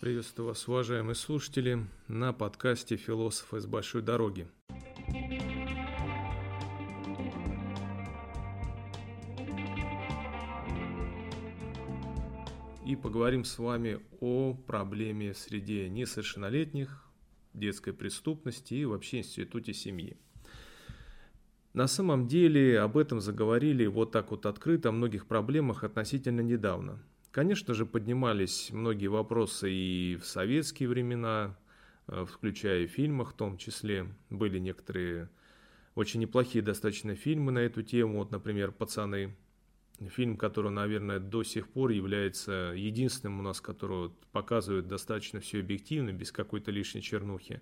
Приветствую вас, уважаемые слушатели, на подкасте «Философы с большой дороги». И поговорим с вами о проблеме среди несовершеннолетних, детской преступности и вообще институте семьи. На самом деле об этом заговорили вот так вот открыто, о многих проблемах относительно недавно – Конечно же, поднимались многие вопросы и в советские времена, э, включая и в фильмах в том числе. Были некоторые очень неплохие достаточно фильмы на эту тему. Вот, например, «Пацаны». Фильм, который, наверное, до сих пор является единственным у нас, который показывает достаточно все объективно, без какой-то лишней чернухи.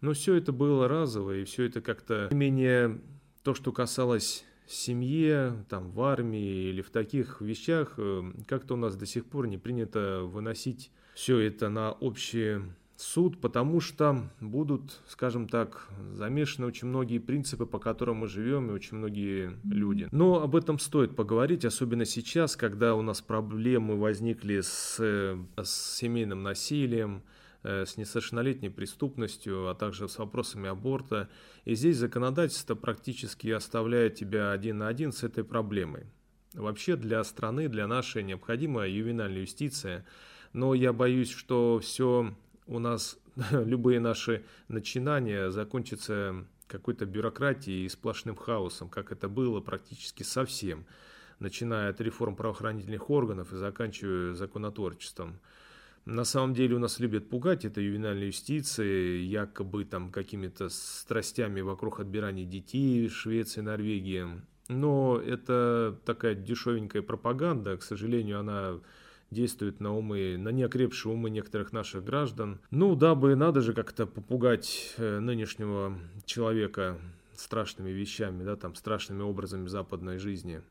Но все это было разово, и все это как-то менее то, что касалось семье, там, в армии или в таких вещах э, как-то у нас до сих пор не принято выносить все это на общий суд, потому что будут, скажем так, замешаны очень многие принципы, по которым мы живем, и очень многие люди. Но об этом стоит поговорить, особенно сейчас, когда у нас проблемы возникли с, э, с семейным насилием, с несовершеннолетней преступностью, а также с вопросами аборта. И здесь законодательство практически оставляет тебя один на один с этой проблемой. Вообще для страны, для нашей необходима ювенальная юстиция, но я боюсь, что все у нас, любые наши начинания закончатся какой-то бюрократией и сплошным хаосом, как это было практически совсем, начиная от реформ правоохранительных органов и заканчивая законотворчеством. На самом деле у нас любят пугать это ювенальной юстиции, якобы там какими-то страстями вокруг отбирания детей в Швеции, Норвегии. Но это такая дешевенькая пропаганда, к сожалению, она действует на умы, на неокрепшие умы некоторых наших граждан. Ну, дабы надо же как-то попугать э, нынешнего человека страшными вещами, да, там, страшными образами западной жизни.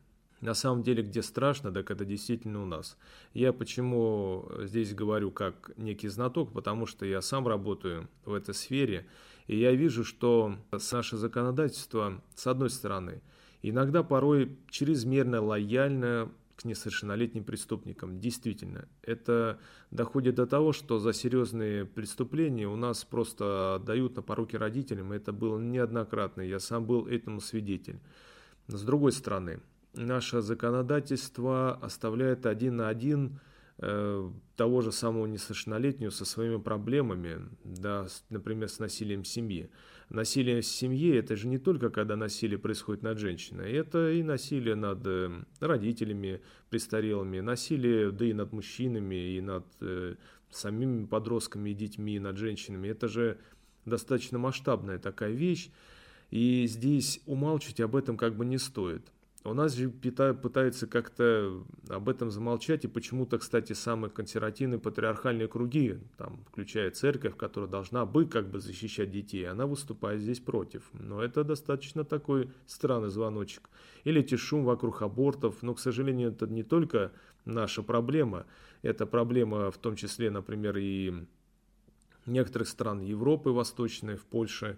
На самом деле, где страшно, так это действительно у нас. Я почему здесь говорю как некий знаток, потому что я сам работаю в этой сфере, и я вижу, что наше законодательство, с одной стороны, иногда порой чрезмерно лояльно к несовершеннолетним преступникам. Действительно, это доходит до того, что за серьезные преступления у нас просто отдают на поруки родителям. Это было неоднократно, я сам был этому свидетель. С другой стороны, наше законодательство оставляет один на один э, того же самого несовершеннолетнего со своими проблемами, да, например, с насилием в семье. Насилие в семье – это же не только когда насилие происходит над женщиной, это и насилие над э, родителями престарелыми, насилие, да и над мужчинами, и над э, самими подростками и детьми, и над женщинами. Это же достаточно масштабная такая вещь, и здесь умалчивать об этом как бы не стоит – у нас же пытаются как-то об этом замолчать, и почему-то, кстати, самые консервативные патриархальные круги, там, включая церковь, которая должна бы как бы защищать детей, она выступает здесь против. Но это достаточно такой странный звоночек. Или эти шум вокруг абортов, но, к сожалению, это не только наша проблема, это проблема в том числе, например, и некоторых стран Европы Восточной, в Польше,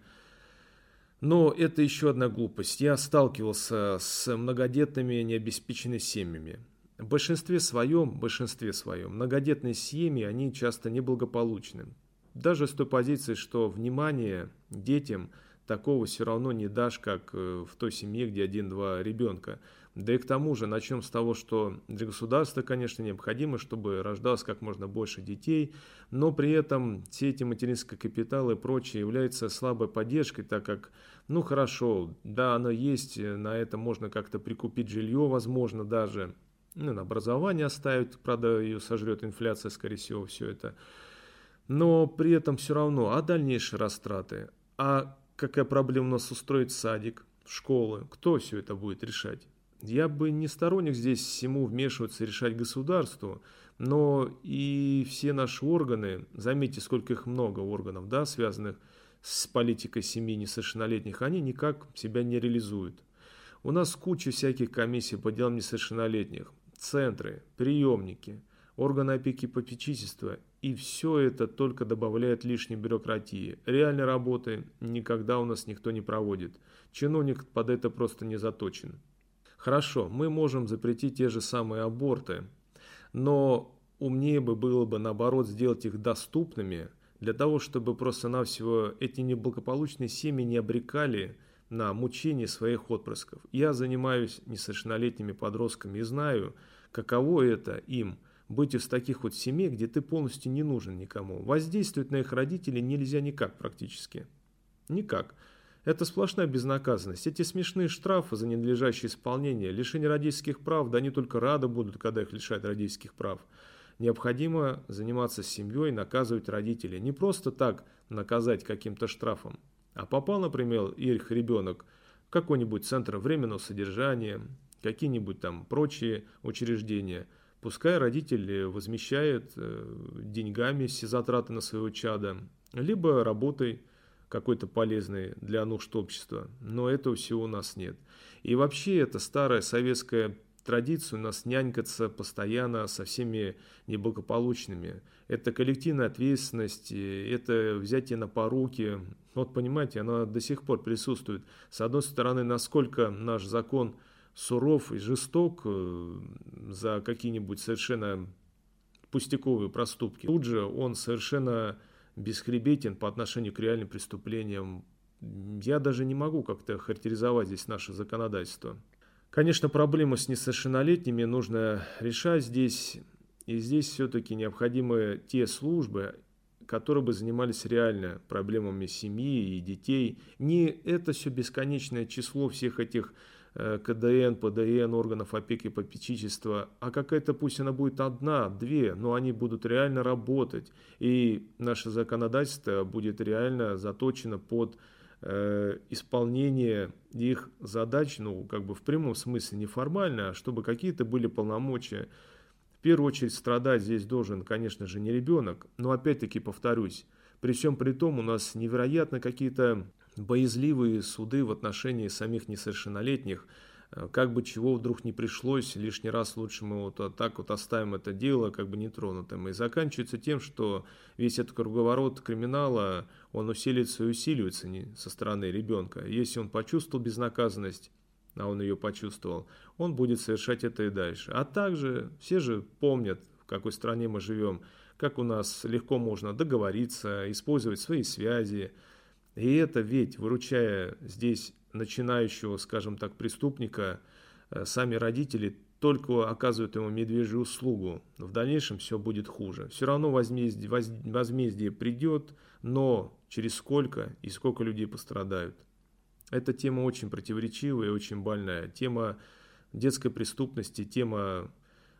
но это еще одна глупость. Я сталкивался с многодетными необеспеченными семьями. В большинстве своем, в большинстве своем, многодетные семьи, они часто неблагополучны. Даже с той позиции, что внимание детям такого все равно не дашь, как э, в той семье, где один-два ребенка. Да и к тому же начнем с того, что для государства, конечно, необходимо, чтобы рождалось как можно больше детей, но при этом все эти материнские капиталы и прочее являются слабой поддержкой, так как, ну хорошо, да, оно есть, на это можно как-то прикупить жилье, возможно, даже, ну, на образование оставить, правда, ее сожрет инфляция, скорее всего, все это. Но при этом все равно, а дальнейшие растраты? А какая проблема у нас устроить садик, школы? Кто все это будет решать? Я бы не сторонник здесь всему вмешиваться и решать государству, но и все наши органы, заметьте, сколько их много органов, да, связанных с политикой семьи несовершеннолетних, они никак себя не реализуют. У нас куча всяких комиссий по делам несовершеннолетних, центры, приемники, органы опеки и попечительства, и все это только добавляет лишней бюрократии. Реальной работы никогда у нас никто не проводит. Чиновник под это просто не заточен. Хорошо, мы можем запретить те же самые аборты, но умнее бы было бы, наоборот, сделать их доступными для того, чтобы просто-навсего эти неблагополучные семьи не обрекали на мучение своих отпрысков. Я занимаюсь несовершеннолетними подростками и знаю, каково это им быть из таких вот семей, где ты полностью не нужен никому. Воздействовать на их родителей нельзя никак практически. Никак. Это сплошная безнаказанность. Эти смешные штрафы за ненадлежащее исполнение, лишение родительских прав, да они только рады будут, когда их лишают родительских прав. Необходимо заниматься семьей, наказывать родителей. Не просто так наказать каким-то штрафом. А попал, например, их ребенок в какой-нибудь центр временного содержания, какие-нибудь там прочие учреждения. Пускай родители возмещают э, деньгами все затраты на своего чада, либо работой, какой-то полезный для нужд общества. Но этого всего у нас нет. И вообще это старая советская традиция у нас нянькаться постоянно со всеми неблагополучными. Это коллективная ответственность, это взятие на поруки. Вот понимаете, она до сих пор присутствует. С одной стороны, насколько наш закон суров и жесток э, за какие-нибудь совершенно пустяковые проступки. Тут же он совершенно бесхребетен по отношению к реальным преступлениям. Я даже не могу как-то характеризовать здесь наше законодательство. Конечно, проблему с несовершеннолетними нужно решать здесь. И здесь все-таки необходимы те службы, которые бы занимались реально проблемами семьи и детей. Не это все бесконечное число всех этих КДН, ПДН, органов опеки и попечительства, а какая-то пусть она будет одна, две, но они будут реально работать, и наше законодательство будет реально заточено под э, исполнение их задач, ну, как бы в прямом смысле неформально, а чтобы какие-то были полномочия. В первую очередь страдать здесь должен, конечно же, не ребенок, но опять-таки повторюсь, при всем при том у нас невероятно какие-то боязливые суды в отношении самих несовершеннолетних, э, как бы чего вдруг не пришлось, лишний раз лучше мы вот так вот оставим это дело как бы нетронутым. И заканчивается тем, что весь этот круговорот криминала, он усилится и усиливается со стороны ребенка. Если он почувствовал безнаказанность, а он ее почувствовал, он будет совершать это и дальше. А также все же помнят, в какой стране мы живем, как у нас легко можно договориться, использовать свои связи, и это ведь, выручая здесь начинающего, скажем так, преступника, э, сами родители только оказывают ему медвежью услугу. В дальнейшем все будет хуже. Все равно возмездие, возмездие придет, но через сколько и сколько людей пострадают. Эта тема очень противоречивая и очень больная. Тема детской преступности, тема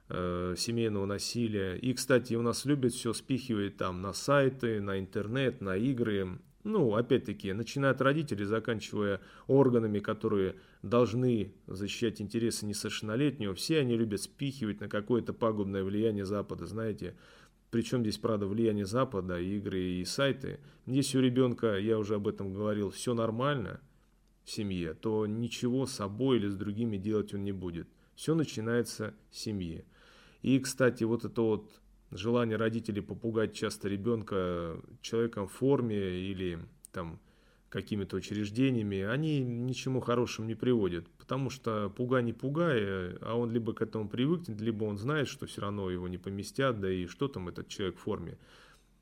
э, семейного насилия. И, кстати, у нас любят все спихивать там на сайты, на интернет, на игры. Ну, опять-таки, начиная от родителей, заканчивая органами, которые должны защищать интересы несовершеннолетнего, все они любят спихивать на какое-то пагубное влияние Запада, знаете. Причем здесь, правда, влияние Запада, игры и сайты. Если у ребенка, я уже об этом говорил, все нормально в семье, то ничего с собой или с другими делать он не будет. Все начинается с семьи. И, кстати, вот это вот желание родителей попугать часто ребенка человеком в форме или там какими-то учреждениями, они ничему хорошему не приводят. Потому что пугай не пугай, а он либо к этому привыкнет, либо он знает, что все равно его не поместят, да и что там этот человек в форме.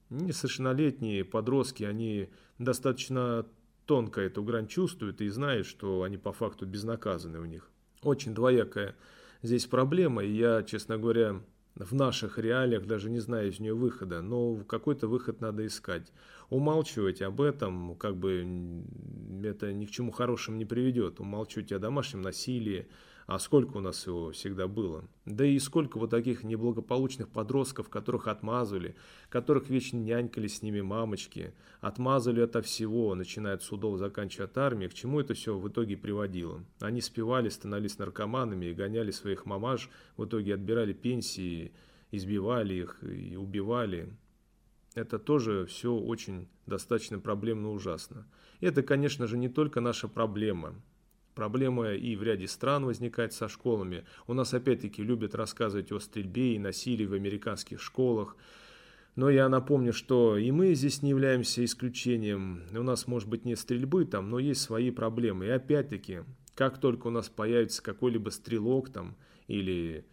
Несовершеннолетние подростки, они достаточно тонко эту грань чувствуют и знают, что они по факту безнаказаны у них. Очень двоякая здесь проблема, и я, честно говоря, в наших реалиях даже не знаю из нее выхода, но какой-то выход надо искать. Умалчивать об этом, как бы это ни к чему хорошему не приведет. Умалчивать о домашнем насилии, а сколько у нас его всегда было? Да и сколько вот таких неблагополучных подростков, которых отмазывали, которых вечно нянькали с ними мамочки, отмазали от всего, начиная от судов, заканчивая от армии, к чему это все в итоге приводило? Они спивали, становились наркоманами и гоняли своих мамаш, в итоге отбирали пенсии, избивали их и убивали. Это тоже все очень достаточно проблемно ужасно. Это, конечно же, не только наша проблема. Проблема и в ряде стран возникает со школами. У нас опять-таки любят рассказывать о стрельбе и насилии в американских школах. Но я напомню, что и мы здесь не являемся исключением. У нас, может быть, нет стрельбы там, но есть свои проблемы. И опять-таки, как только у нас появится какой-либо стрелок там или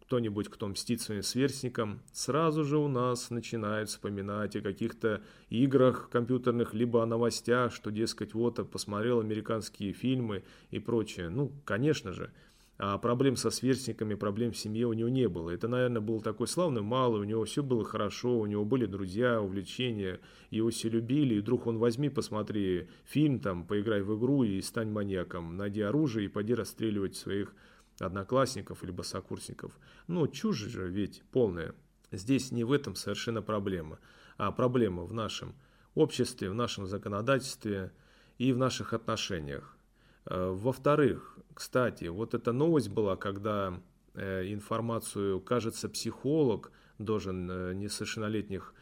кто-нибудь, кто мстит своим сверстникам, сразу же у нас начинает вспоминать о каких-то играх компьютерных, либо о новостях, что, дескать, вот, посмотрел американские фильмы и прочее. Ну, конечно же, а проблем со сверстниками, проблем в семье у него не было. Это, наверное, был такой славный малый, у него все было хорошо, у него были друзья, увлечения, его все любили, и вдруг он возьми, посмотри фильм, там, поиграй в игру и стань маньяком, найди оружие и пойди расстреливать своих одноклассников либо сокурсников. Ну, чушь же ведь полная. Здесь не в этом совершенно проблема, а проблема в нашем обществе, в нашем законодательстве и в наших отношениях. Э, во-вторых, кстати, вот эта новость была, когда э, информацию, кажется, психолог должен э, несовершеннолетних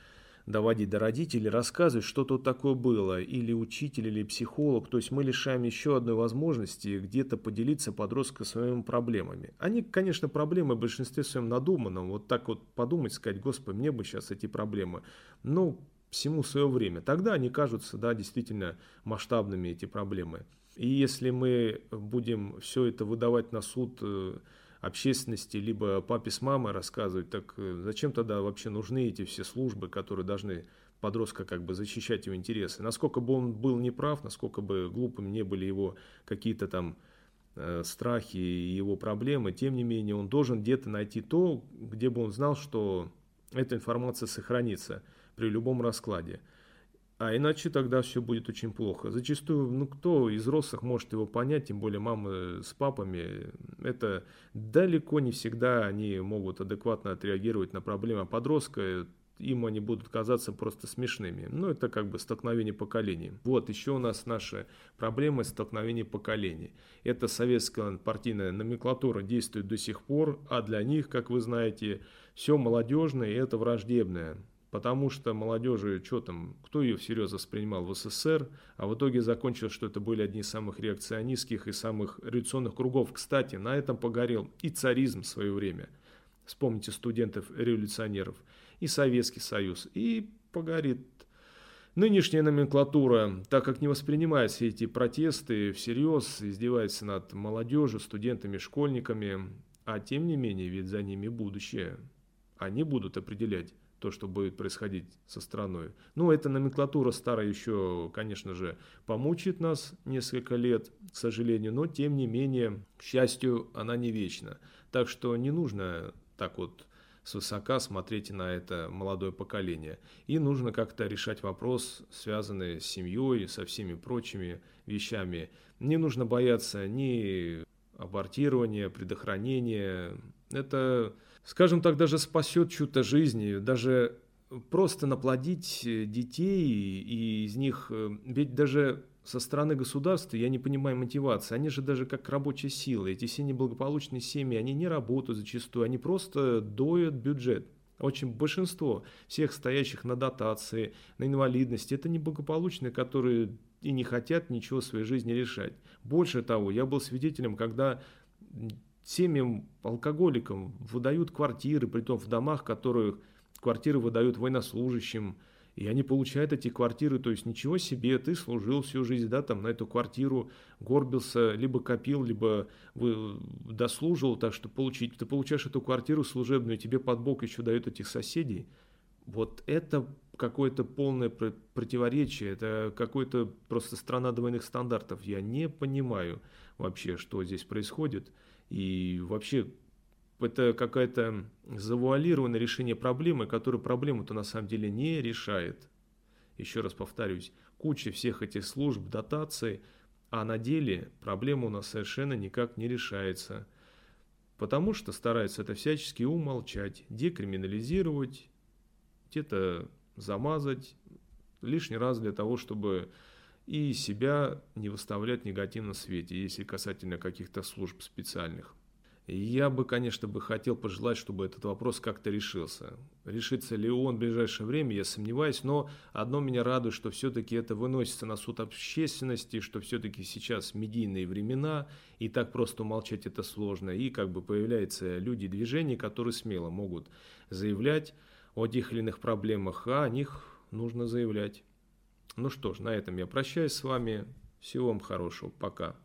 доводить до родителей, рассказывать, что тут такое было, или учитель, или психолог. То есть мы лишаем еще одной возможности где-то поделиться подростка своими проблемами. Они, конечно, проблемы в большинстве своем надуманном. Вот так вот подумать, сказать, господи, мне бы сейчас эти проблемы. Но всему свое время. Тогда они кажутся, да, действительно масштабными, эти проблемы. И если мы будем все это выдавать на суд э, общественности, либо папе с мамой рассказывать, так э, зачем тогда вообще нужны эти все службы, которые должны подростка как бы защищать его интересы? Насколько бы он был неправ, насколько бы глупыми не были его какие-то там э, страхи и его проблемы, тем не менее он должен где-то найти то, где бы он знал, что эта информация сохранится при любом раскладе. А иначе тогда все будет очень плохо. Зачастую, ну кто из взрослых может его понять, тем более мамы с папами, это далеко не всегда они могут адекватно отреагировать на проблемы подростка, им они будут казаться просто смешными. Ну, это как бы столкновение поколений. Вот, еще у нас наши проблемы столкновения поколений. Это советская партийная номенклатура действует до сих пор, а для них, как вы знаете, все молодежное и это враждебное. Потому что молодежи, что там, кто ее всерьез воспринимал в СССР, а в итоге закончилось, что это были одни из самых реакционистских и самых революционных кругов. Кстати, на этом погорел и царизм в свое время. Вспомните студентов-революционеров. И Советский Союз. И погорит Нынешняя номенклатура, так как не воспринимает все эти протесты всерьез, издевается над молодежью, студентами, школьниками, а тем не менее, ведь за ними будущее. Они будут определять то, что будет происходить со страной. Ну, эта номенклатура старая еще, конечно же, помучит нас несколько лет, к сожалению, но тем не менее, к счастью, она не вечна. Так что не нужно так вот свысока смотреть на это молодое поколение. И нужно как-то решать вопрос, связанный с семьей, со всеми прочими вещами. Не нужно бояться ни абортирования, предохранения. Это скажем так, даже спасет чью-то жизнь, даже просто наплодить э, детей и из них, э, ведь даже со стороны государства я не понимаю мотивации. Они же даже как рабочая сила. Эти все неблагополучные семьи, они не работают зачастую, они просто доят бюджет. Очень большинство всех стоящих на дотации, на инвалидности, это неблагополучные, которые и не хотят ничего в своей жизни решать. Больше того, я был свидетелем, когда семьям алкоголикам выдают квартиры, при том в домах, которых квартиры выдают военнослужащим, и они получают эти квартиры, то есть ничего себе, ты служил всю жизнь, да, там на эту квартиру, горбился, либо копил, либо вы дослужил, так что получить, ты получаешь эту квартиру служебную, тебе под бок еще дают этих соседей. Вот это какое-то полное противоречие, это какой-то просто страна двойных стандартов. Я не понимаю вообще, что здесь происходит. И вообще это какое-то завуалированное решение проблемы, которое проблему-то на самом деле не решает. Еще раз повторюсь, куча всех этих служб, дотаций, а на деле проблема у нас совершенно никак не решается. Потому что стараются это всячески умолчать, декриминализировать, где-то замазать, лишний раз для того, чтобы и себя не выставлять в негативном свете, если касательно каких-то служб специальных. Я бы, конечно, бы хотел пожелать, чтобы этот вопрос как-то решился. Решится ли он в ближайшее время, я сомневаюсь, но одно меня радует, что все-таки это выносится на суд общественности, что все-таки сейчас медийные времена, и так просто умолчать это сложно, и как бы появляются люди движения, которые смело могут заявлять о тех или иных проблемах, а о них нужно заявлять. Ну что ж, на этом я прощаюсь с вами. Всего вам хорошего. Пока.